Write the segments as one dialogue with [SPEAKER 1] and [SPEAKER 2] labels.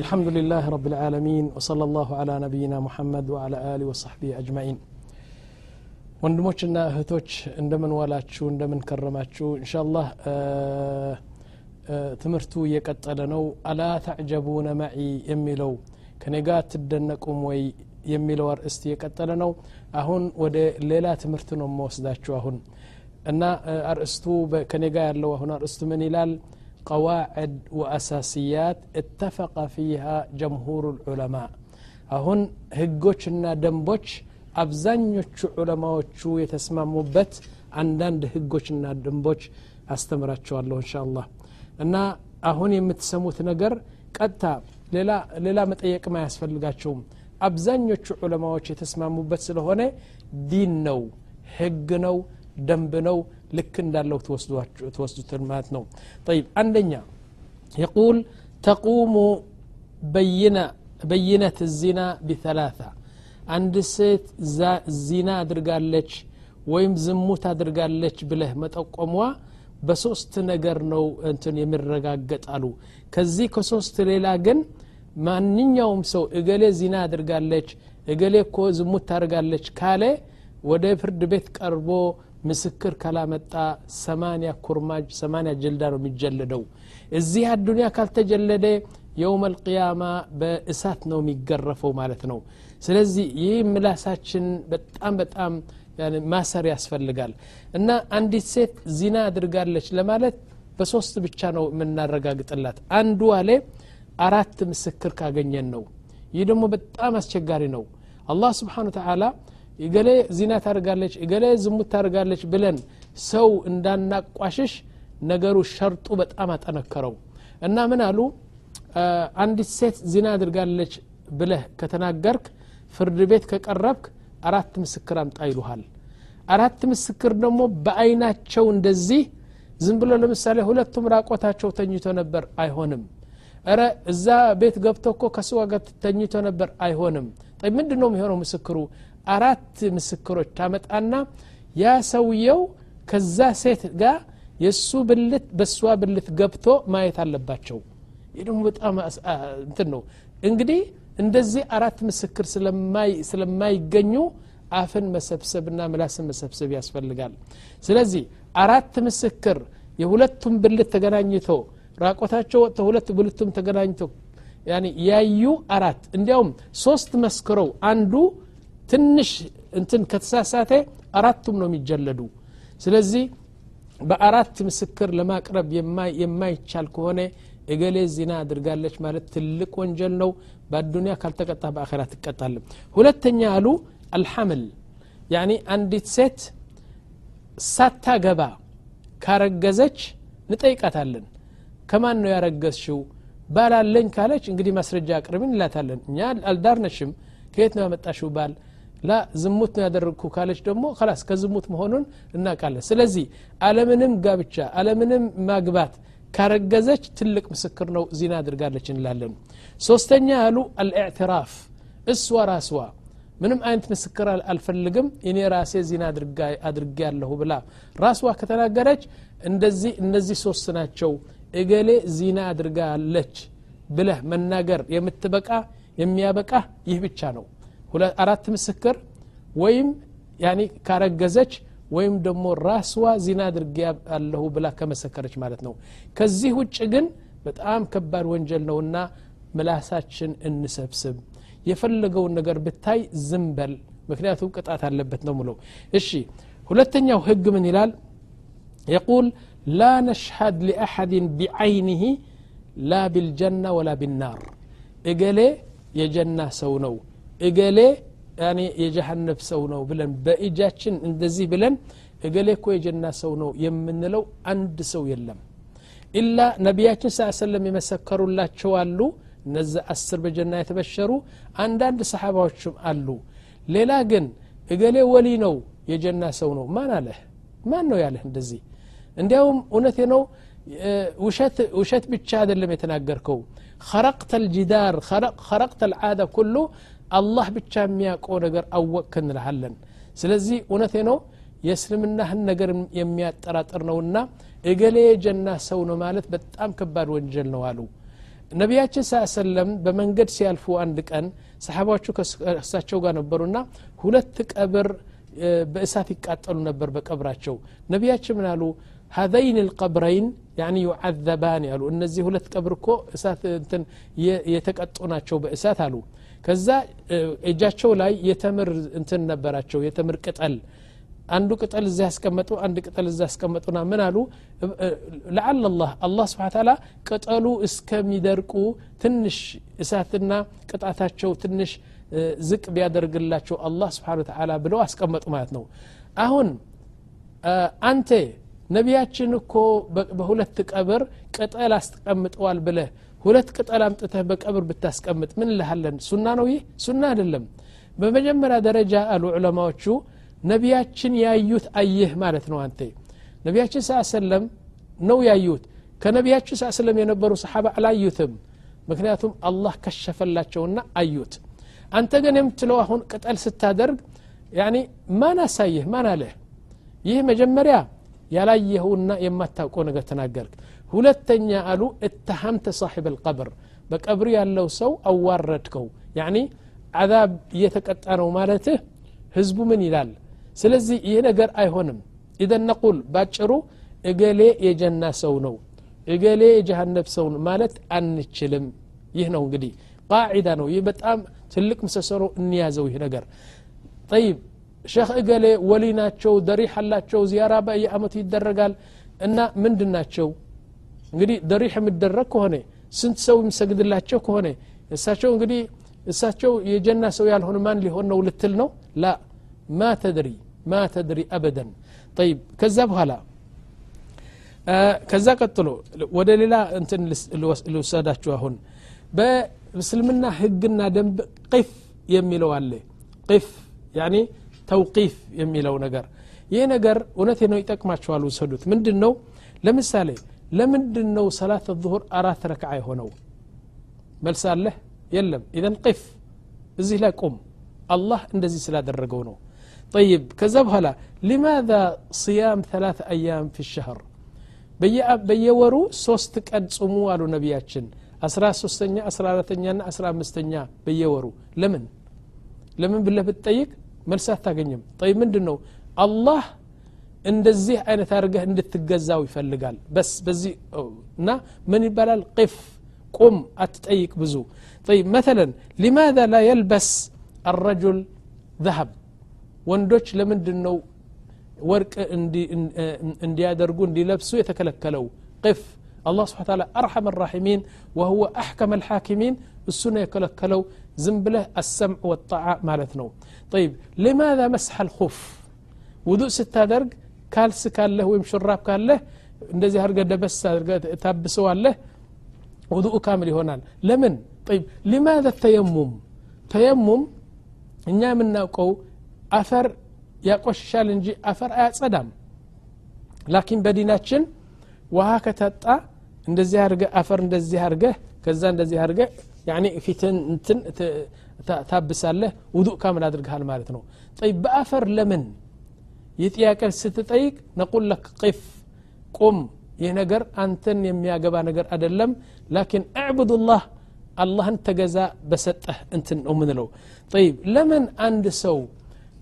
[SPEAKER 1] الحمد لله رب العالمين وصلى الله على نبينا محمد وعلى آله وصحبه أجمعين ወንድሞችና እህቶች እንደምን ዋላችሁ እንደምን ከረማችሁ እንሻላህ ትምህርቱ እየቀጠለ ነው አላ ተዕጀቡነ ማዒ የሚለው ከኔ ጋር ትደነቁም ወይ የሚለው አርእስት እየቀጠለ ነው አሁን ወደ ሌላ ትምህርት ነው መወስዳችሁ አሁን እና አርእስቱ ከኔ ጋር ያለው አሁን አርእስቱ ምን ይላል ቀዋዕድ ወአሳስያት እተፈቀ ፊሃ ጀምሁሩ ልዑለማ አሁን ህጎችና ደንቦች አብዛኞቹ ዑለማዎቹ የተስማሙበት አንዳንድ ህጎችና ደንቦች አስተምራቸዋለሁ እንሻ አላህ እና አሁን የምትሰሙት ነገር ቀጥታ ሌላ መጠየቅም አያስፈልጋቸውም አብዛኞቹ ዑለማዎች የተስማሙበት ስለሆነ ዲን ነው ህግ ነው ደንብ ነው ልክ እንዳለው ትወስዱትን ማለት ነው طيب አንደኛ يقول تقوم بينة بينة الزنا بثلاثة አንድ ሴት ዚና አድርጋለች ወይም ዝሙት አድርጋለች ብለህ መጠቆሟ በሶስት ነገር ነው እንትን የሚረጋገጣሉ ከዚህ ከሶስት ሌላ ግን ማንኛውም ሰው እገሌ ዚና አድርጋለች እገሌ እኮ ዝሙት ታደርጋለች ካለ ወደ ፍርድ ቤት ቀርቦ ምስክር ካላመጣ ሰማንያ ኩርማጅ ሰማንያ ጀልዳ ነው የሚጀለደው። እዚህ አዱኒያ ካልተጀለደ የውም አልቅያማ በእሳት ነው የሚገረፈው ማለት ነው። ስለዚህ ይህ ምላሳችን በጣም በጣም ማሰር ያስፈልጋል። እና አንዲት ሴት ዚና አድርጋለች ለማለት በሶስት ብቻ ነው የምናረጋግጥላት። አንዱ አለ አራት ምስክር ካገኘን ነው። ይህ ደግሞ በጣም አስቸጋሪ ነው። አላህ ስብሓን ተዓላ እገሌ ዚና ታደርጋለች እገሌ ዝሙት ታደርጋለች ብለን ሰው እንዳናቋሽሽ ነገሩ ሸርጡ በጣም አጠነከረው። እና ምን አሉ? አንዲት ሴት ዚና አድርጋለች ብለህ ከተናገርክ ፍርድ ቤት ከቀረብክ አራት ምስክር አምጣ ይሉሃል። አራት ምስክር ደግሞ በአይናቸው እንደዚህ ዝም ብሎ ለምሳሌ ሁለቱም ራቆታቸው ተኝቶ ነበር አይሆንም። እረ እዛ ቤት ገብቶ እኮ ከስዋ ጋር ተኝቶ ነበር አይሆንም። ምንድ ነው የሚሆነው ምስክሩ አራት ምስክሮች ታመጣና ያ ሰውየው ከዛ ሴት ጋር የእሱ ብልት በእሷ ብልት ገብቶ ማየት አለባቸው። ይህ ደግሞ በጣም እንትን ነው። እንግዲህ እንደዚህ አራት ምስክር ስለማይገኙ አፍን መሰብሰብና ምላስን መሰብሰብ ያስፈልጋል። ስለዚህ አራት ምስክር የሁለቱም ብልት ተገናኝቶ ራቆታቸው ወጥተው ሁለት ብልቱም ተገናኝቶ ያዩ አራት። እንዲያውም ሶስት መስክረው አንዱ ትንሽ እንትን ከተሳሳተ አራቱም ነው የሚጀለዱ። ስለዚህ በአራት ምስክር ለማቅረብ የማይቻል ከሆነ እገሌ ዚና አድርጋለች ማለት ትልቅ ወንጀል ነው። በአዱኒያ ካልተቀጣ በአኼራ ትቀጣልም ሁለተኛ አሉ አልሐምል። ያኒ አንዲት ሴት ሳታገባ ካረገዘች እንጠይቃታለን። ከማን ነው ያረገዝሽው? ባላለኝ ካለች እንግዲህ ማስረጃ አቅርቢ እንላታለን። እኛ አልዳርነሽም። ከየት ነው ያመጣሽው ባል ላ ዝሙት ነው ያደረግኩ ካለች ደግሞ ከላስ ከዝሙት መሆኑን እናውቃለን። ስለዚህ አለምንም ጋብቻ አለምንም ማግባት ካረገዘች ትልቅ ምስክር ነው ዚና አድርጋለች እንላለን። ሶስተኛ ያሉ አልእዕትራፍ እስዋ ራስዋ። ምንም አይነት ምስክር አልፈልግም እኔ ራሴ ዚና አድርጌ ያለሁ ብላ ራስዋ ከተናገረች እንደዚህ እነዚህ ሶስት ናቸው። እገሌ ዚና አድርጋለች ብለህ መናገር የምትበቃ የሚያበቃ ይህ ብቻ ነው አራት ምስክር ወይም ያኒ ካረገዘች ወይም ደግሞ ራስዋ ዚና አድርጌ አለሁ ብላ ከመሰከረች ማለት ነው። ከዚህ ውጭ ግን በጣም ከባድ ወንጀል ነውና ምላሳችን እንሰብስብ። የፈለገውን ነገር ብታይ ዝምበል ምክንያቱም ቅጣት አለበት ነው ምለው እሺ ሁለተኛው ህግ ምን ይላል? የቁል ላ ነሽሀድ ሊአሐድን ቢዐይኒህ ላ ቢልጀና ወላ ቢናር። እገሌ የጀና ሰው ነው። يعني يجهنم سونو بلن بإجاتشن اندزي بلن إقلي كو يجنة سونو يمن لو عند سو يلم إلا نبياتشن صلى الله عليه وسلم يمسكروا الله شوالو እነዚ አስር በጀና የተበሸሩ አንዳንድ ሰሓባዎችም አሉ ሌላ ግን እገሌ ወሊ ነው የጀና ሰው ነው ማን አለህ ማን ነው ያለህ እንደዚህ እንዲያውም እውነቴ ነው ውሸት ብቻ አይደለም የተናገርከው خرقت الجدار خرقت العادة كله الله ብቻ የሚያውቀው ነገር አወቅክ እንልሃለን ስለዚህ እውነቴ ነው የእስልምናህን ነገር የሚያጠራጥር ነውና እገሌ የጀና ሰው ነው ማለት በጣም ከባድ ወንጀል ነው አሉ ነቢያችን ስ ሰለም በመንገድ ሲያልፉ አንድ ቀን ሰሓባዎቹ ከእሳቸው ጋር ነበሩና ሁለት ቀብር በእሳት ይቃጠሉ ነበር በቀብራቸው ነቢያችን ምን አሉ ሀዘይን ልቀብረይን ያኒ ዩዓዘባን ያሉ እነዚህ ሁለት ቀብር እኮ እሳት እንትን የተቀጡ ናቸው በእሳት አሉ ከዛ እጃቸው ላይ የተምር እንትን ነበራቸው የተምር ቅጠል። አንዱ ቅጠል እዚያ ያስቀመጡ አንድ ቅጠል እዚያ ያስቀመጡና ምን አሉ? ለዓለ ላህ አላህ ታላ ቅጠሉ እስከሚደርቁ ትንሽ እሳትና ቅጣታቸው ትንሽ ዝቅ ቢያደርግላቸው አላህ ስብሓን ተዓላ ብለው አስቀመጡ ማለት ነው። አሁን አንተ ነቢያችን እኮ በሁለት ቀብር ቅጠል አስቀምጠዋል ብለህ ሁለት ቅጠል አምጥተህ በቀብር ብታስቀምጥ ምን ልሃለን ሱና ነው ይህ? ሱና አይደለም። በመጀመሪያ ደረጃ አሉ ዑለማዎቹ ነቢያችን ያዩት አየህ ማለት ነው አንተ። ነቢያችን ስ ሰለም ነው ያዩት። ከነቢያችን ስ ሰለም የነበሩ ሰሓባ አላዩትም። ምክንያቱም አላህ ከሸፈላቸውና አዩት። አንተ ግን የምትለው አሁን ቅጠል ስታደርግ ያኒ ማን አሳየህ? ማን አለህ? ይህ መጀመሪያ ያላየኸውና የማታውቀው ነገር ተናገርክ ሁለተኛ አሉ እተሃምተ ሳሒብ ልቀብር በቀብር ያለው ሰው አዋረድከው ያኒ አዛብ እየተቀጣ ነው ማለትህ ህዝቡ ምን ይላል ስለዚህ ይህ ነገር አይሆንም ኢዘን ነቁል ባጭሩ እገሌ የጀና ሰው ነው እገሌ የጀሃነብ ሰው ማለት አንችልም ይህ ነው እንግዲህ ቃዒዳ ነው ይህ በጣም ትልቅ ምሰሰሮ እንያዘው ይህ ነገር ጠይብ ሸክ እገሌ ወሊ ናቸው ደሪሕ አላቸው ዚያራ በየአመቱ ይደረጋል እና ምንድን ናቸው እንግዲህ ደሪሕ የሚደረግ ከሆነ ስንት ሰው የሚሰግድላቸው ከሆነ እሳቸው እንግዲህ እሳቸው የጀና ሰው ያልሆነ ማን ሊሆን ነው ልትል ነው ላ ማ ተድሪ ማ ተድሪ አበደን ጠይብ ከዛ በኋላ ከዛ ቀጥሎ ወደ ሌላ እንትን ልውሰዳችሁ አሁን በእስልምና ህግና ደንብ ቂፍ የሚለው አለ ቂፍ ያኒ ተውቂፍ የሚለው ነገር ይህ ነገር እውነቴ ነው ይጠቅማቸዋል ውሰዱት ምንድን ነው ለምሳሌ ለምንድን ነው ሰላት ዙሁር አራት ረክዓ የሆነው መልስ አለህ የለም ኢዘን ቂፍ እዚህ ላይ ቁም አላህ እንደዚህ ስላደረገው ነው طيب ከዛ በኋላ لماذا صيام ثلاث أيام في الشهر በየወሩ ሶስት ቀን ጽሙ አሉ ነቢያችን አስራ ሶስተኛ አስራ አራተኛ ና አስራ አምስተኛ በየወሩ ለምን ለምን ብለህ ብትጠይቅ መልስ አታገኝም ጠይ ምንድን ነው አላህ اندزيه እንደዚህ አይነት አድርገህ እንድትገዛው ይፈልጋል። በስ በዚህ እና ምን ይባላል? ቅፍ ቁም አትጠይቅ بزو طيب مثلا لماذا لا يلبس الرجل ذهب وندوش لمن دنو ورق اندي اندي يتكلكلو قف الله سبحانه وتعالى ارحم الراحمين وهو احكم الحاكمين السنة يتكلكلو زنبله السمع والطاعه مالتنو طيب لماذا مسح الخف وضوء ستة درج ካልስ ካለህ ወይም ሹራብ ካለህ እንደዚህ አድርገ ደበስ አድርገ ታብሰዋለህ ውዱኡ ካምል ይሆናል። ለምን? ጠይብ ሊማذا ተየሙም? ተየሙም እኛ የምናውቀው አፈር ያቆሽሻል እንጂ አፈር አያጸዳም። ላኪን በዲናችን ውሃ ከታጣ እንደዚህ አርገ አፈር እንደዚህ አርገ ከዛ እንደዚህ አርገ ፊትን እንትን ታብሳለህ ውዱእ ካምል አድርግሃል ማለት ነው። ጠይ በአፈር ለምን ይህ ጥያቄ ስትጠይቅ ነቁል ለክ ቂፍ ቁም ይህ ነገር አንተን የሚያገባ ነገር አደለም ላኪን እዕቡድ ላህ አላህን ተገዛ በሰጠህ እንትን ነው ምንለው ጠይብ ለምን አንድ ሰው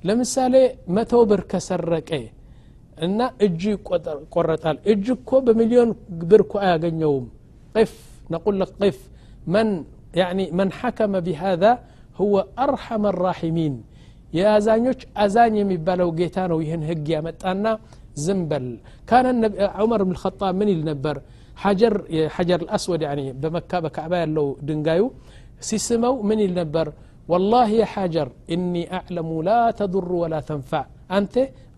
[SPEAKER 1] ለምሳሌ መቶ ብር ከሰረቀ እና እጁ ይቆረጣል እጅ እኮ በሚሊዮን ብር እኮ አያገኘውም ቅፍ ነቁል ለክ ቅፍ መን يعني من حكم بهذا هو أرحم الراحمين የአዛኞች አዛኝ የሚባለው ጌታ ነው ይህን ህግ ያመጣና ዝም በል ካነ ዑመር ብን ኸጣብ ምን ይል ነበር ሐጀር የሐጀር አልአስወድ በመካ በካዕባ ያለው ድንጋዩ ሲስመው ምን ይል ነበር والله يا حجر إني أعلم لا تضر ولا تنفع أنت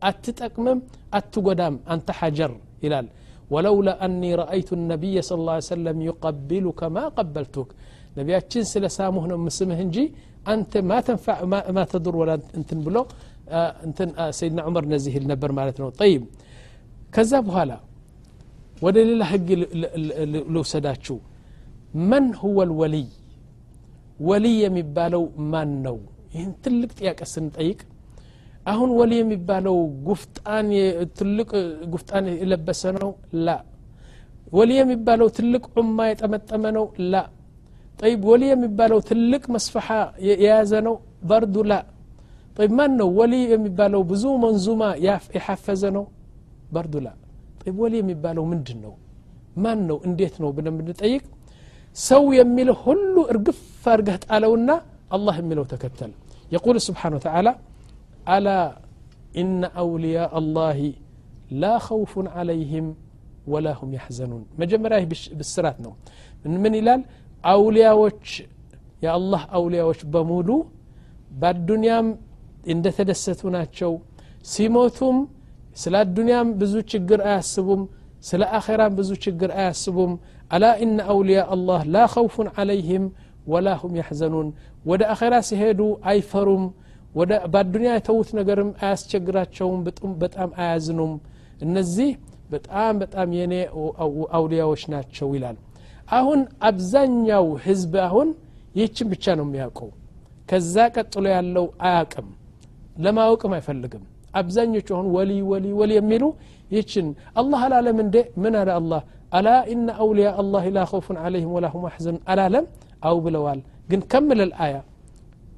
[SPEAKER 1] أتتقمم أتقدام أنت حجر إلال ولولا أني رأيت النبي صلى الله عليه وسلم يقبلك ما قبلتك نبياتشن سلا سامه مسمه انجي أنت أنت ما تنفع ما, ما تضر ولا أنت بلو. آه، أنت آه، سيدنا عمر نزيه النبر مالتنا طيب. كذا بهلا ولا حق لو سداتشو من هو الولي ولي مبالو من نو ይህን ትልቅ ጥያቄ ስንጠይቅ አሁን ወሊ የሚባለው قفت ትልቅ ጉፍጣን የለበሰ ነው? ላ። ወሊ የሚባለው ትልቅ ዑማ የጠመጠመ ነው? ላ። طيب ወሊ የሚባለው ትልቅ መስፈሓ የያዘ ነው በርዱ ላ طيب ማን ነው ወሊ የሚባለው ብዙ መንዙማ የሐፈዘ ነው በርዱ ላ طيب ወሊ የሚባለው ምንድን ነው ማን ነው እንዴት ነው ብለን ብንጠይቅ ሰው የሚለው ሁሉ እርግፍ አርገህ ጣለውና አላህ የሚለው ተከተል يقول سبحانه وتعالى ألا إن أولياء الله لا خوف عليهم ولا هم يحزنون مجمرا بالسرات نو من, من يلال አውሊያዎች የአላህ አውሊያዎች በሙሉ በአዱንያም እንደተደሰቱ ናቸው ሲሞቱም ስለ አዱንያም ብዙ ችግር አያስቡም ስለ አኼራም ብዙ ችግር አያስቡም አላ ኢነ አውልያ አላህ ላ ኸውፉን ዓለይህም ወላ ሁም ያሕዘኑን ወደ አኼራ ሲሄዱ አይፈሩም በአዱንያ የተዉት ነገርም አያስቸግራቸውም በጣም አያዝኑም እነዚህ በጣም በጣም የኔ አውሊያዎች ናቸው ይላል አሁን አብዛኛው ህዝብ አሁን ይህችን ብቻ ነው የሚያውቀው። ከዛ ቀጥሎ ያለው አያቅም ለማወቅም አይፈልግም። አብዛኞቹ አሁን ወሊ ወሊ ወሊ የሚሉ ይችን አላህ አላለም እንዴ? ምን አለ አላህ? አላ ኢነ አውልያ አላህ ላ ኸውፉን ዓለይህም ወላ ሁም አሕዘን አላለም? አው ብለዋል። ግን ከምለል አያ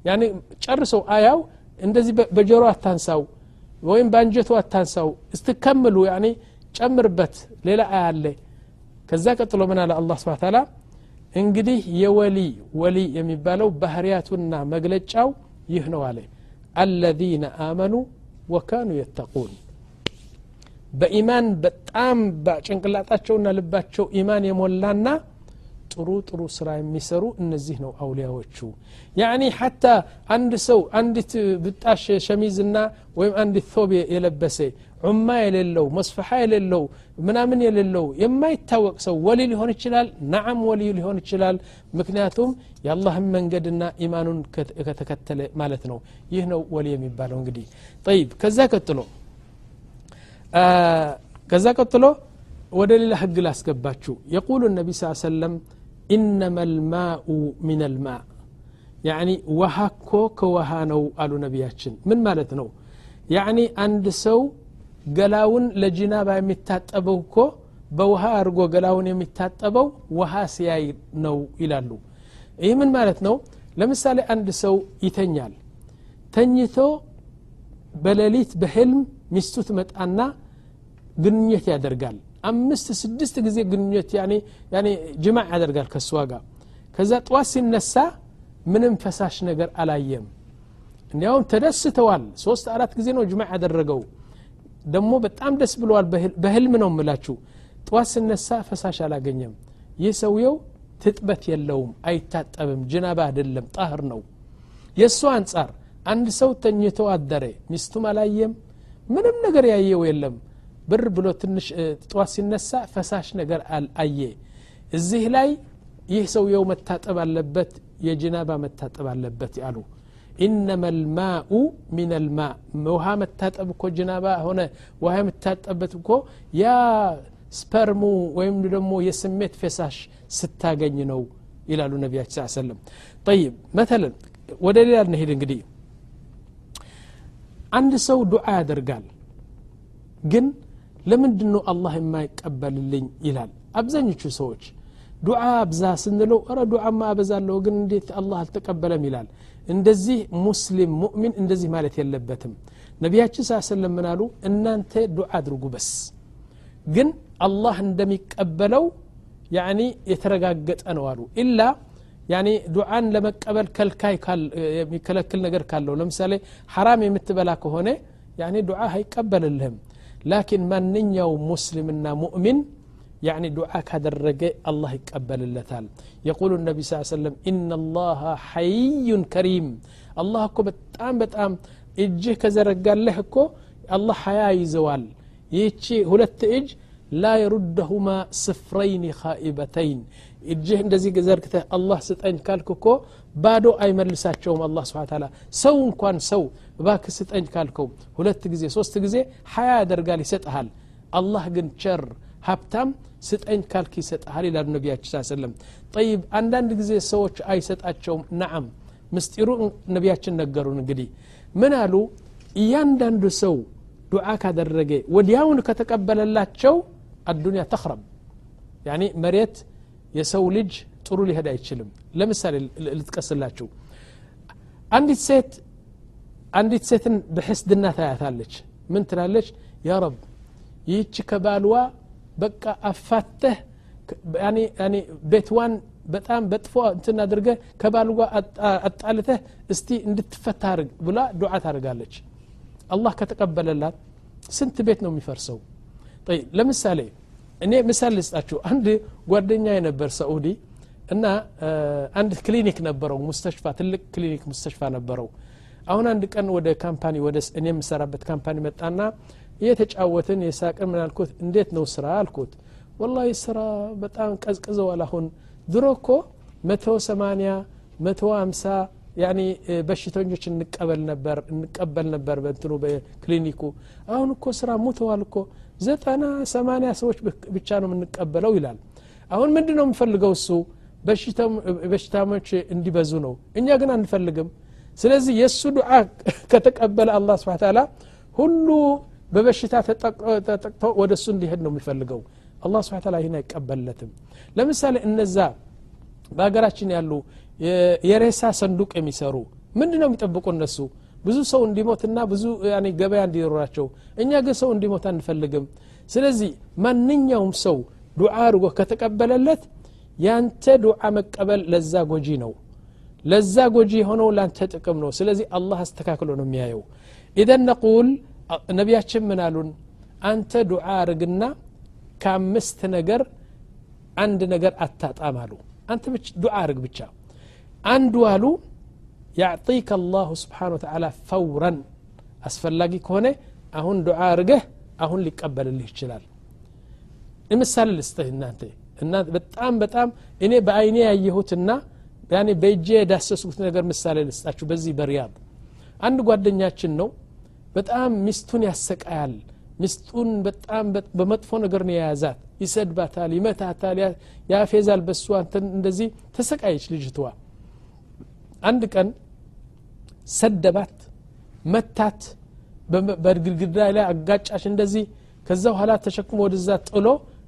[SPEAKER 1] ያኒ ጨርሰው አያው እንደዚህ በጆሮ አታንሳው ወይም በአንጀቱ አታንሳው። እስትከምሉ ያኒ ጨምርበት። ሌላ አያ አለ ከዛ ቀጥሎ ምን አለ አላህ ስብሓ ታላ እንግዲህ የወሊ ወሊ የሚባለው ባህርያቱና መግለጫው ይህ ነው አለ አለዚነ አመኑ ወካኑ የተቁን በኢማን በጣም በጭንቅላጣቸውና ልባቸው ኢማን የሞላና ጥሩ ጥሩ ስራ የሚሰሩ እነዚህ ነው አውሊያዎቹ ያኒ ሐታ አንድ ሰው አንዲት ብጣሽ ሸሚዝና ወይም አንዲት ቶብ የለበሰ ዑማ የሌለው መስፈሓ የሌለው ምናምን የሌለው የማይታወቅ ሰው ወሊ ሊሆን ይችላል ናዓም ወሊ ሊሆን ይችላል ምክንያቱም የአላህን መንገድና ኢማኑን ከተከተለ ማለት ነው ይህ ነው ወሊ የሚባለው እንግዲህ ጠይብ ከዛ ቀጥሎ ከዛ ቀጥሎ ወደ ሌላ ህግ ላስገባችሁ የቁሉ ነቢ ስ ሰለም ኢነማ ልማኡ ምን ልማ ያኒ ውሃ እኮ ከውሃ ነው አሉ ነቢያችን ምን ማለት ነው ያኒ አንድ ሰው ገላውን ለጂናባ የሚታጠበው እኮ በውሃ አድርጎ ገላውን የሚታጠበው ውሃ ሲያይ ነው ይላሉ። ይህ ምን ማለት ነው? ለምሳሌ አንድ ሰው ይተኛል። ተኝቶ በሌሊት በህልም ሚስቱ ትመጣና ግንኙነት ያደርጋል። አምስት ስድስት ጊዜ ግንኙነት ጅማዕ ያደርጋል ከእሷ ጋር። ከዛ ጠዋት ሲነሳ ምንም ፈሳሽ ነገር አላየም። እንዲያውም ተደስተዋል። ሶስት አራት ጊዜ ነው ጅማዕ ያደረገው ደግሞ በጣም ደስ ብለዋል በህልም ነው ምላችሁ ጠዋት ስነሳ ፈሳሽ አላገኘም። ይህ ሰውየው ትጥበት የለውም አይታጠብም ጅናባ አይደለም ጣህር ነው። የእሱ አንጻር አንድ ሰው ተኝቶ አደረ ሚስቱም አላየም ምንም ነገር ያየው የለም። ብር ብሎ ትንሽ ጠዋት ሲነሳ ፈሳሽ ነገር አየ። እዚህ ላይ ይህ ሰውየው መታጠብ አለበት የጅናባ መታጠብ አለበት ያሉ ኢነማ ልማኡ ሚን ልማ ውሃ መታጠብ እኮ ጅናባ ሆነ ውሃ የምታጠበት እኮ ያ ስፐርሙ ወይም ደግሞ የስሜት ፈሳሽ ስታገኝ ነው ይላሉ ነቢያችን ስ ሰለም ጠይብ መተለን ወደ ሌላ እንሄድ እንግዲህ አንድ ሰው ዱዓ ያደርጋል ግን ለምንድን ነው አላህ የማይቀበልልኝ ይላል አብዛኞቹ ሰዎች ዱዓ አብዛ ስንለው እረ ዱዓማ አበዛለሁ ግን እንዴት አላህ አልተቀበለም ይላል እንደዚህ ሙስሊም ሙእሚን እንደዚህ ማለት የለበትም። ነቢያችን ስ ሰለም ምን አሉ? እናንተ ዱዓ አድርጉ በስ። ግን አላህ እንደሚቀበለው ያኒ የተረጋገጠ ነው አሉ። ኢላ ያኒ ዱዓን ለመቀበል ከልካይ የሚከለክል ነገር ካለው ለምሳሌ ሐራም የምትበላ ከሆነ ያኒ ዱዓ አይቀበልልህም። ላኪን ማንኛው ሙስሊምና ሙእሚን يعني دعاء كادرج الله يقبل اللتال يقول النبي صلى الله عليه وسلم إن الله حي كريم الله كو بتام بتام እጅህ ከዘረጋለህ እኮ አላህ ሀያ ይዘዋል ይህቺ ሁለት እጅ ላ የሩደሁማ ስፍረይን ኻኢበተይን እጅህ እንደዚህ ዘርግተህ አላህ ስጠኝ ካልክ እኮ ባዶ አይመልሳቸውም አላህ ስብሓ ታላ ሰው እንኳን ሰው እባክ ስጠኝ ካልከው ሁለት ጊዜ ሶስት ጊዜ ሀያ ያደርጋል ይሰጠሃል አላህ ግን ቸር ሀብታም ስጠኝ ካልክ ይሰጠሃል ይላሉ ነቢያችን ስ ሰለም ጠይብ አንዳንድ ጊዜ ሰዎች አይሰጣቸውም ነዓም ምስጢሩ ነቢያችን ነገሩን እንግዲህ ምን አሉ እያንዳንዱ ሰው ዱዓ ካደረገ ወዲያውን ከተቀበለላቸው አዱንያ ተኽረብ ያኒ መሬት የሰው ልጅ ጥሩ ሊሄድ አይችልም ለምሳሌ ልጥቀስላችሁ አንዲት ሴት አንዲት ሴትን በሕስድና ታያታለች ምን ትላለች ያ ረብ ይህች ከባልዋ በቃ አፋተህ ቤትዋን በጣም በጥፎ እንትን አድርገ ከባልዋ አጣልተህ እስቲ እንድትፈታ አርግ ብላ ዱዓ ታደርጋለች። አላህ ከተቀበለላት ስንት ቤት ነው የሚፈርሰው? ለምሳሌ እኔ ምሳሌ ልስጣችሁ። አንድ ጓደኛ የነበር ሰዑዲ እና አንድ ክሊኒክ ነበረው مستشفى ትልቅ ክሊኒክ مستشفى ነበረው። አሁን አንድ ቀን ወደ company ወደ እኔ የምሰራበት company መጣና እየተጫወትን የሳቅን ምን አልኩት? እንዴት ነው ስራ አልኩት። ወላሂ ስራ በጣም ቀዝቅዘዋል አሁን ድሮ እኮ መቶ ሰማኒያ መቶ ሀምሳ ያኒ በሽተኞች እንቀበል ነበር እንቀበል ነበር በእንትኑ በክሊኒኩ። አሁን እኮ ስራ ሙተዋል እኮ። ዘጠና ሰማኒያ ሰዎች ብቻ ነው የምንቀበለው ይላል። አሁን ምንድን ነው የምፈልገው እሱ? በሽታሞች እንዲበዙ ነው። እኛ ግን አንፈልግም። ስለዚህ የእሱ ዱዓ ከተቀበለ አላህ ስብን ሁሉ በበሽታ ተጠቅቶ ወደ እሱ እንዲሄድ ነው የሚፈልገው። አላህ ስብን ታላ ይህን አይቀበልለትም ለምሳሌ እነዛ በሀገራችን ያሉ የሬሳ ሰንዱቅ የሚሰሩ ምንድ ነው የሚጠብቁ እነሱ? ብዙ ሰው እንዲሞትና ብዙ ገበያ እንዲኖራቸው። እኛ ግን ሰው እንዲሞት አንፈልግም። ስለዚህ ማንኛውም ሰው ዱዓ አድርጎ ከተቀበለለት ያንተ ዱዓ መቀበል ለዛ ጎጂ ነው። ለዛ ጎጂ የሆነው ላንተ ጥቅም ነው። ስለዚህ አላህ አስተካክሎ ነው የሚያየው። ኢዘን ነቁል ነቢያችን ምን አሉን? አንተ ዱዓ አርግና ከአምስት ነገር አንድ ነገር አታጣም አሉ። አንተ ዱዓ አርግ ብቻ። አንዱ አሉ ያዕጢከ አላሁ ስብሓን ወተላ ፈውረን። አስፈላጊ ከሆነ አሁን ዱዓ አርገህ አሁን ሊቀበልልህ ይችላል። ምሳሌ ልስጥህ እናንተ። እና በጣም በጣም እኔ በአይኔ ያየሁትና ያኔ በእጄ የዳሰስኩት ነገር ምሳሌ ልስጣችሁ በዚህ በሪያድ። አንድ ጓደኛችን ነው በጣም ሚስቱን ያሰቃያል። ሚስቱን በጣም በመጥፎ ነገር ነው የያዛት። ይሰድባታል ይመታታል ያፌዛል በሷ እንደዚህ ተሰቃየች ልጅቷ። አንድ ቀን ሰደባት መታት በግድግዳ ላይ አጋጫች እንደዚህ። ከዛ በኋላ ተሸክሞ ወደዛ ጥሎ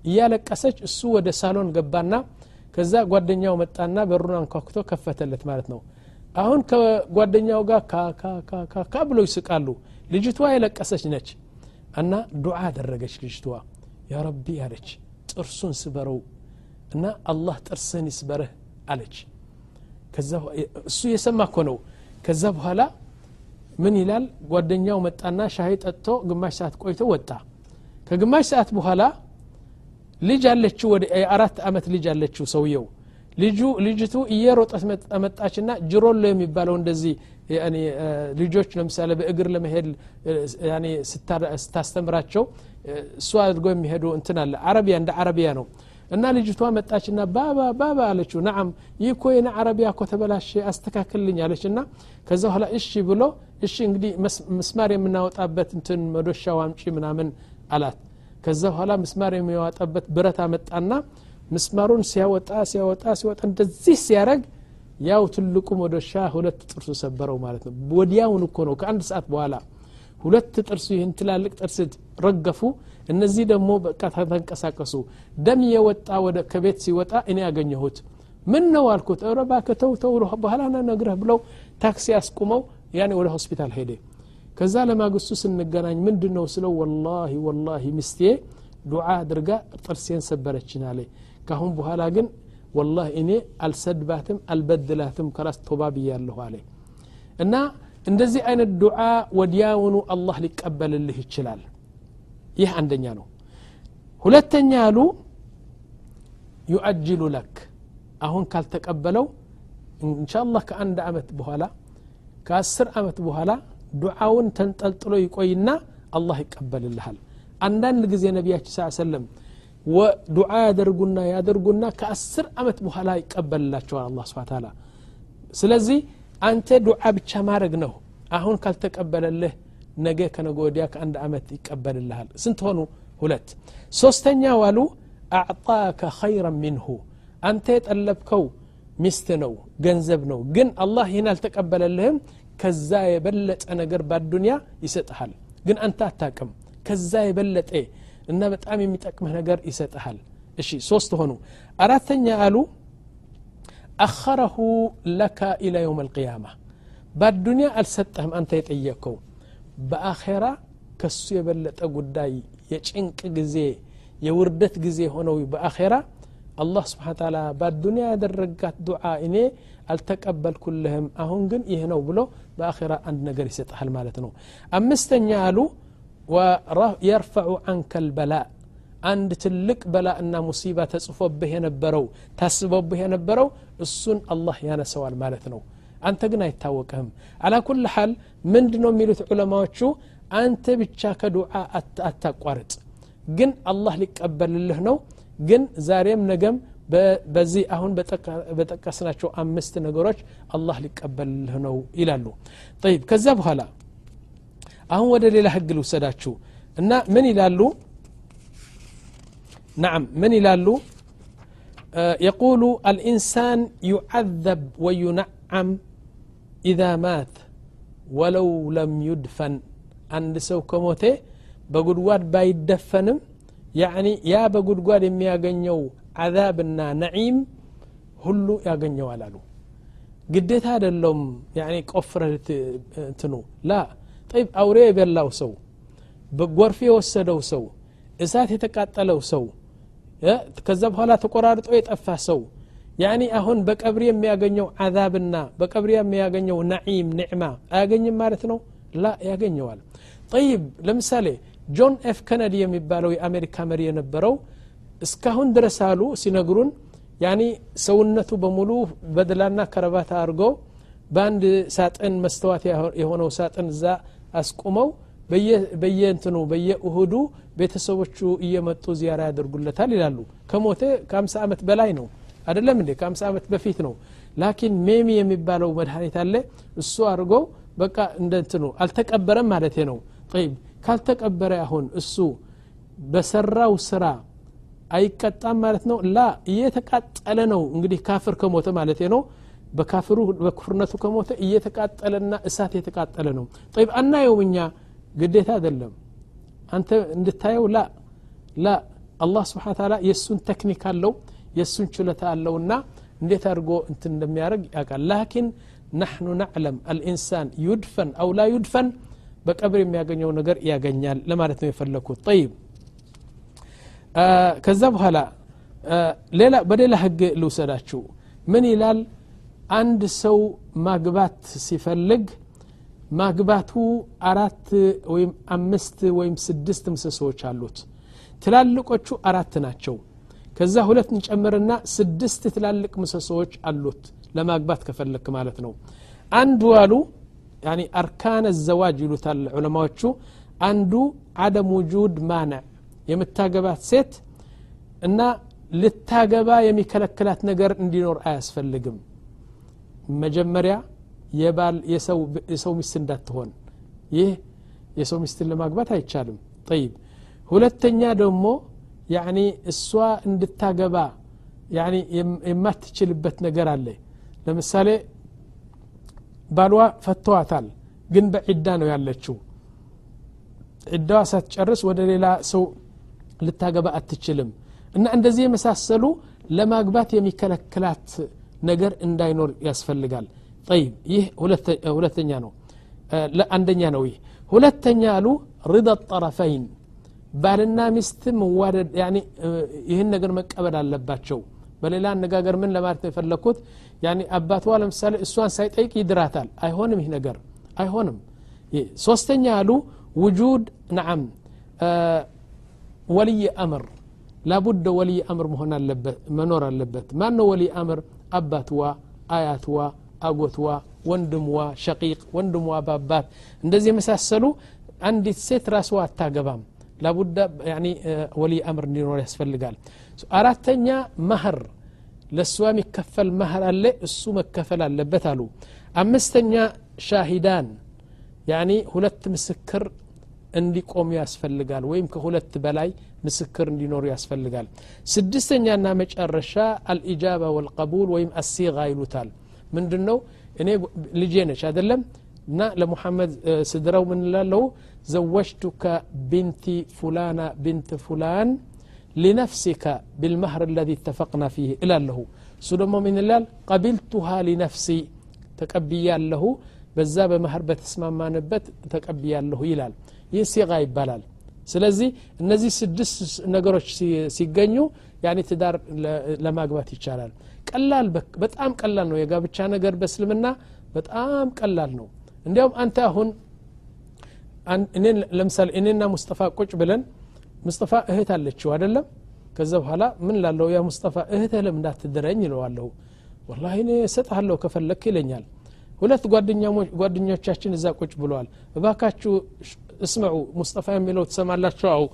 [SPEAKER 1] እያለቀሰች እሱ ወደ ሳሎን ገባና ከዛ ጓደኛው መጣና በሩን አንኳኩቶ ከፈተለት ማለት ነው። አሁን ከጓደኛው ጋር ካካካካ ብሎ ይስቃሉ ልጅቷ የለቀሰች ነች እና ዱዓ አደረገች ልጅቷ። ያ ረቢ አለች ጥርሱን ስበረው እና አላህ ጥርስህን ይስበርህ አለች። እሱ የሰማ እኮ ነው። ከዛ በኋላ ምን ይላል? ጓደኛው መጣና ሻሂ ጠጥቶ ግማሽ ሰዓት ቆይቶ ወጣ። ከግማሽ ሰዓት በኋላ ልጅ አለችው ወደ የአራት አመት ልጅ አለችው ሰውየው። ልጁ ልጅቱ እየሮጠት መጣችና ጅሮሎ የሚባለው እንደዚህ ልጆች ለምሳሌ በእግር ለመሄድ ስታስተምራቸው እሱ አድርጎ የሚሄዱ እንትን አለ አረቢያ እንደ አረቢያ ነው። እና ልጅቷ መጣችና ባባ ባባ አለችው። ናም ይህ እኮ የነ አረቢያ እኮ ተበላሽ አስተካክልልኝ አለች እና ከዛ በኋላ እሺ ብሎ እሺ እንግዲህ ምስማር የምናወጣበት እንትን መዶሻው አምጪ ምናምን አላት። ከዛ በኋላ ምስማር የሚያወጣበት ብረት አመጣና ምስማሩን ሲያወጣ ሲያወጣ ሲወጣ እንደዚህ ሲያረግ ያው ትልቁ መዶሻ ሁለት ጥርሱ ሰበረው ማለት ነው። ወዲያውን እኮ ነው ከአንድ ሰዓት በኋላ ሁለት ጥርሱ ይህን ትላልቅ ጥርስ ረገፉ። እነዚህ ደግሞ በቃ ተንቀሳቀሱ። ደም የወጣ ወደ ከቤት ሲወጣ እኔ ያገኘሁት ምን ነው አልኩት። ረ እባክህ ተው በኋላ ነግረህ ብለው ታክሲ አስቁመው ያኔ ወደ ሆስፒታል ሄደ። ከዛ ለማግስቱ ስንገናኝ ምንድን ነው ስለው ወላሂ ወላሂ ምስቴ ዱዓ አድርጋ ጥርሴን ሰበረችን አለ። ካሁን በኋላ ግን ወላሂ እኔ አልሰድባትም አልበድላትም ከላስ ቶባ ብያለሁ አለ እና እንደዚህ አይነት ዱዓ ወዲያውኑ አላህ ሊቀበልልህ ይችላል። ይህ አንደኛ ነው። ሁለተኛ አሉ ዩአጅሉ ለክ አሁን ካልተቀበለው እንሻላህ ከአንድ አመት በኋላ ከአስር አመት በኋላ ዱዓውን ተንጠልጥሎ ይቆይና አላህ ይቀበልልሃል። አንዳንድ ጊዜ ነቢያችን ስ ሰለም ዱዓ ያደርጉና ያደርጉና ከአስር አመት በኋላ ይቀበልላቸዋል አላ ስብን ታላ ስለዚህ አንተ ዱዓ ብቻ ማድረግ ነው አሁን ካልተቀበለልህ ነገ ከነገ ወዲያ ከአንድ አመት ይቀበልልሃል ስንት ሆኑ ሁለት ሶስተኛ ዋሉ አዕጣከ ኸይራ ሚንሁ አንተ የጠለብከው ሚስት ነው ገንዘብ ነው ግን አላህ ይህን አልተቀበለልህም ከዛ የበለጠ ነገር በአዱንያ ይሰጥሃል ግን አንተ አታቅም ከዛ የበለጠ እና በጣም የሚጠቅምህ ነገር ይሰጥሃል እሺ ሶስት ሆኑ አራተኛ አሉ አኸረሁ ለካ ኢላ የውም አልቅያማ በአዱንያ አልሰጠህም አንተ የጠየቅከው በአኼራ ከሱ የበለጠ ጉዳይ የጭንቅ ጊዜ የውርደት ጊዜ ሆነው በአኼራ አላህ ስብሓን ታላ በአዱንያ ያደረጋት ዱዓ እኔ አልተቀበልኩልህም አሁን ግን ይህ ነው ብሎ በአኼራ አንድ ነገር ይሰጥሃል ማለት ነው አምስተኛ አሉ የርፈዑ አንከ ልበላ አንድ ትልቅ በላ እና ሙሲባ ተጽፎብህ የነበረው ታስቦብህ የነበረው እሱን አላህ ያነሰዋል ማለት ነው አንተ ግን አይታወቅህም አላ ኩል ሓል ምንድ ነው የሚሉት ዑለማዎቹ አንተ ብቻ ከዱዓ አታቋርጥ ግን አላህ ሊቀበልልህ ነው ግን ዛሬም ነገም በዚህ አሁን በጠቀስናቸው አምስት ነገሮች አላህ ሊቀበልልህ ነው ይላሉ ጠይብ ከዛ በኋላ አሁን ወደ ሌላ ህግ ልውሰዳችሁ እና ምን ይላሉ نعم من يلالو آه يقول الإنسان يعذب وينعم إذا مات ولو لم يدفن عند سو كموتي بقدواد بايدفنم يعني يا بقدواد يمياغنيو عذابنا نعيم ሁሉ ያገኘዋል አሉ ግዴታ አይደለም ያኒ ቆፍረ እንትኑ ላ ጠይብ አውሬ የበላው ሰው በጎርፍ የወሰደው ሰው እሳት የተቃጠለው ሰው ከዛ በኋላ ተቆራርጦ የጠፋ ሰው ያኒ አሁን በቀብሪ የሚያገኘው አዛብና በቀብሪ የሚያገኘው ነዒም ኒዕማ አያገኝም ማለት ነው? ላ ያገኘዋል። ጠይብ ለምሳሌ ጆን ኤፍ ከነዲ የሚባለው የአሜሪካ መሪ የነበረው እስካሁን ድረስ አሉ ሲነግሩን ያኒ ሰውነቱ በሙሉ በድላና ከረባታ አድርገው በአንድ ሳጥን መስተዋት የሆነው ሳጥን እዛ አስቁመው በየእንትኑ በየእሁዱ ቤተሰቦቹ እየመጡ ዚያራ ያደርጉለታል ይላሉ። ከሞተ ከአምሳ ዓመት በላይ ነው። አደለም እንዴ? ከአምሳ ዓመት በፊት ነው። ላኪን ሜሚ የሚባለው መድኃኒት አለ። እሱ አድርገው በቃ እንደ እንትኑ አልተቀበረም ማለት ነው። ጠይብ ካልተቀበረ አሁን እሱ በሰራው ስራ አይቀጣም ማለት ነው? ላ እየተቃጠለ ነው እንግዲህ ካፍር ከሞተ ማለት ነው በካፍሩ በኩፍርነቱ ከሞተ እየተቃጠለና እሳት የተቃጠለ ነው ጠይብ አናየውም እኛ ግዴታ አይደለም አንተ እንድታየው ላ ላ አላህ ስብሓን ታላ የእሱን ቴክኒክ አለው የእሱን ችሎታ አለውና እንዴት አድርጎ እንትን እንደሚያደርግ ያውቃል ላኪን ናሕኑ ናዕለም አልኢንሳን ዩድፈን አው ላ ዩድፈን በቀብር የሚያገኘው ነገር ያገኛል ለማለት ነው የፈለግኩት ጠይብ ከዛ በኋላ ሌላ በሌላ ህግ ልውሰዳችሁ ምን ይላል አንድ ሰው ማግባት ሲፈልግ ማግባቱ አራት ወይም አምስት ወይም ስድስት ምሰሶዎች አሉት። ትላልቆቹ አራት ናቸው። ከዛ ሁለት እንጨምርና ስድስት ትላልቅ ምሰሶዎች አሉት ለማግባት ከፈለክ ማለት ነው። አንዱ አሉ አርካን ዘዋጅ ይሉታል ዑለማዎቹ። አንዱ አደም ውጁድ ማነዕ የምታገባት ሴት እና ልታገባ የሚከለክላት ነገር እንዲኖር አያስፈልግም መጀመሪያ የባል የሰው ሚስት እንዳትሆን። ይህ የሰው ሚስትን ለማግባት አይቻልም። ጠይብ። ሁለተኛ ደግሞ ያኒ እሷ እንድታገባ ያኒ የማትችልበት ነገር አለ። ለምሳሌ ባልዋ ፈተዋታል ግን በዒዳ ነው ያለችው። ዒዳዋ ሳትጨርስ ወደ ሌላ ሰው ልታገባ አትችልም። እና እንደዚህ የመሳሰሉ ለማግባት የሚከለክላት ነገር እንዳይኖር ያስፈልጋል ጠይብ ይህ ሁለተኛ ነው አንደኛ ነው ይህ ሁለተኛ አሉ ሪዳ ጠረፈይን ባልና ሚስት መዋደድ ይህን ነገር መቀበል አለባቸው በሌላ አነጋገር ምን ለማለት ነው የፈለግኩት ያኒ አባቷ ለምሳሌ እሷን ሳይጠይቅ ይድራታል አይሆንም ይህ ነገር አይሆንም ሶስተኛ አሉ ውጁድ ነዓም ወልይ አምር ላቡደ ወልይ አምር መሆን አለበት መኖር አለበት ማን ነው ወልይ አምር አባትዋ አያትዋ አጎትዋ ወንድምዋ ሸቂቅ ወንድምዋ ባባት እንደዚህ የመሳሰሉ አንዲት ሴት ራስዋ አታገባም። ላቡዳ ወልይ አምር እንዲኖር ያስፈልጋል። አራተኛ ማህር ለእሷ የሚከፈል ማህር አለ እሱ መከፈል አለበት አሉ። አምስተኛ ሻሂዳን ያኒ ሁለት ምስክር እንዲቆሙ ያስፈልጋል ወይም ከሁለት በላይ ምስክር እንዲኖሩ ያስፈልጋል ስድስተኛና መጨረሻ አልኢጃባ ወልቀቡል ወይም አሲጋ ይሉታል ምንድን ነው እኔ ልጄ ነች አይደለም እና ለሙሐመድ ስድረው ምን ላለው ዘወጅቱከ ቢንቲ ፉላና ቢንት ፉላን ሊነፍሲከ ቢልመህር አለዚ ተፈቅና ፊህ እላለሁ እሱ ደግሞ ምን ይላል ቀቢልቱሃ ሊነፍሲ ተቀብያለሁ በዛ በመህር በተስማማንበት ተቀብያለሁ ይላል ይህ ሲጋ ይባላል። ስለዚህ እነዚህ ስድስት ነገሮች ሲገኙ ያኔ ትዳር ለማግባት ይቻላል። ቀላል በጣም ቀላል ነው። የጋብቻ ነገር በእስልምና በጣም ቀላል ነው። እንዲያውም አንተ አሁን ለምሳሌ እኔና ሙስጠፋ ቁጭ ብለን ሙስጠፋ እህት አለችው አይደለም? ከዛ በኋላ ምን ላለው ያ ሙስጠፋ እህትህ ለምን እንዳትድረኝ ይለዋለሁ ወላ እኔ እሰጥሃለሁ ከፈለክ ይለኛል ሁለት ጓደኞቻችን እዛ ቁጭ ብለዋል። እባካችሁ እስምዑ ሙስጠፋ የሚለው ትሰማላችሁ? አው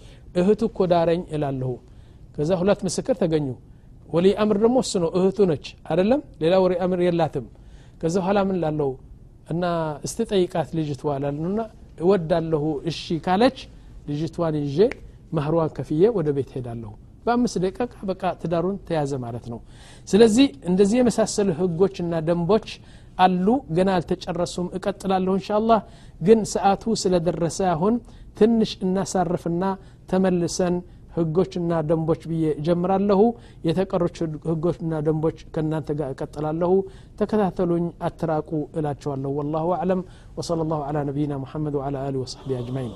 [SPEAKER 1] እህቱ እኮ ዳረኝ እላለሁ። ከዛ ሁለት ምስክር ተገኙ። ወሊ አምር ደግሞ እሱ ነው። እህቱ ነች። አይደለም? ሌላ ወሪ አምር የላትም። ከዛ በኋላ ምን ላለው እና እስቲ ጠይቃት ልጅትዋ ላልኑና እወዳለሁ እሺ ካለች ልጅቷን ይዤ ማህሯን ከፍዬ ወደ ቤት ሄዳለሁ በአምስት ደቂቃ በቃ ትዳሩን ተያዘ ማለት ነው። ስለዚህ እንደዚህ የመሳሰሉ ህጎችና ደንቦች አሉ ገና አልተጨረሱም እቀጥላለሁ እንሻ አላህ ግን ሰዓቱ ስለደረሰ አሁን ትንሽ እናሳርፍና ተመልሰን ህጎችና ደንቦች ብዬ እጀምራለሁ የተቀሮች ህጎችና ደንቦች ከእናንተ ጋር እቀጥላለሁ ተከታተሉኝ አትራቁ እላቸዋለሁ ወላሁ አዕለም ወሰለ ላሁ አላ ነቢይና ሙሐመድ ወዓላ አሊ ወሰሕቢ አጅማዒን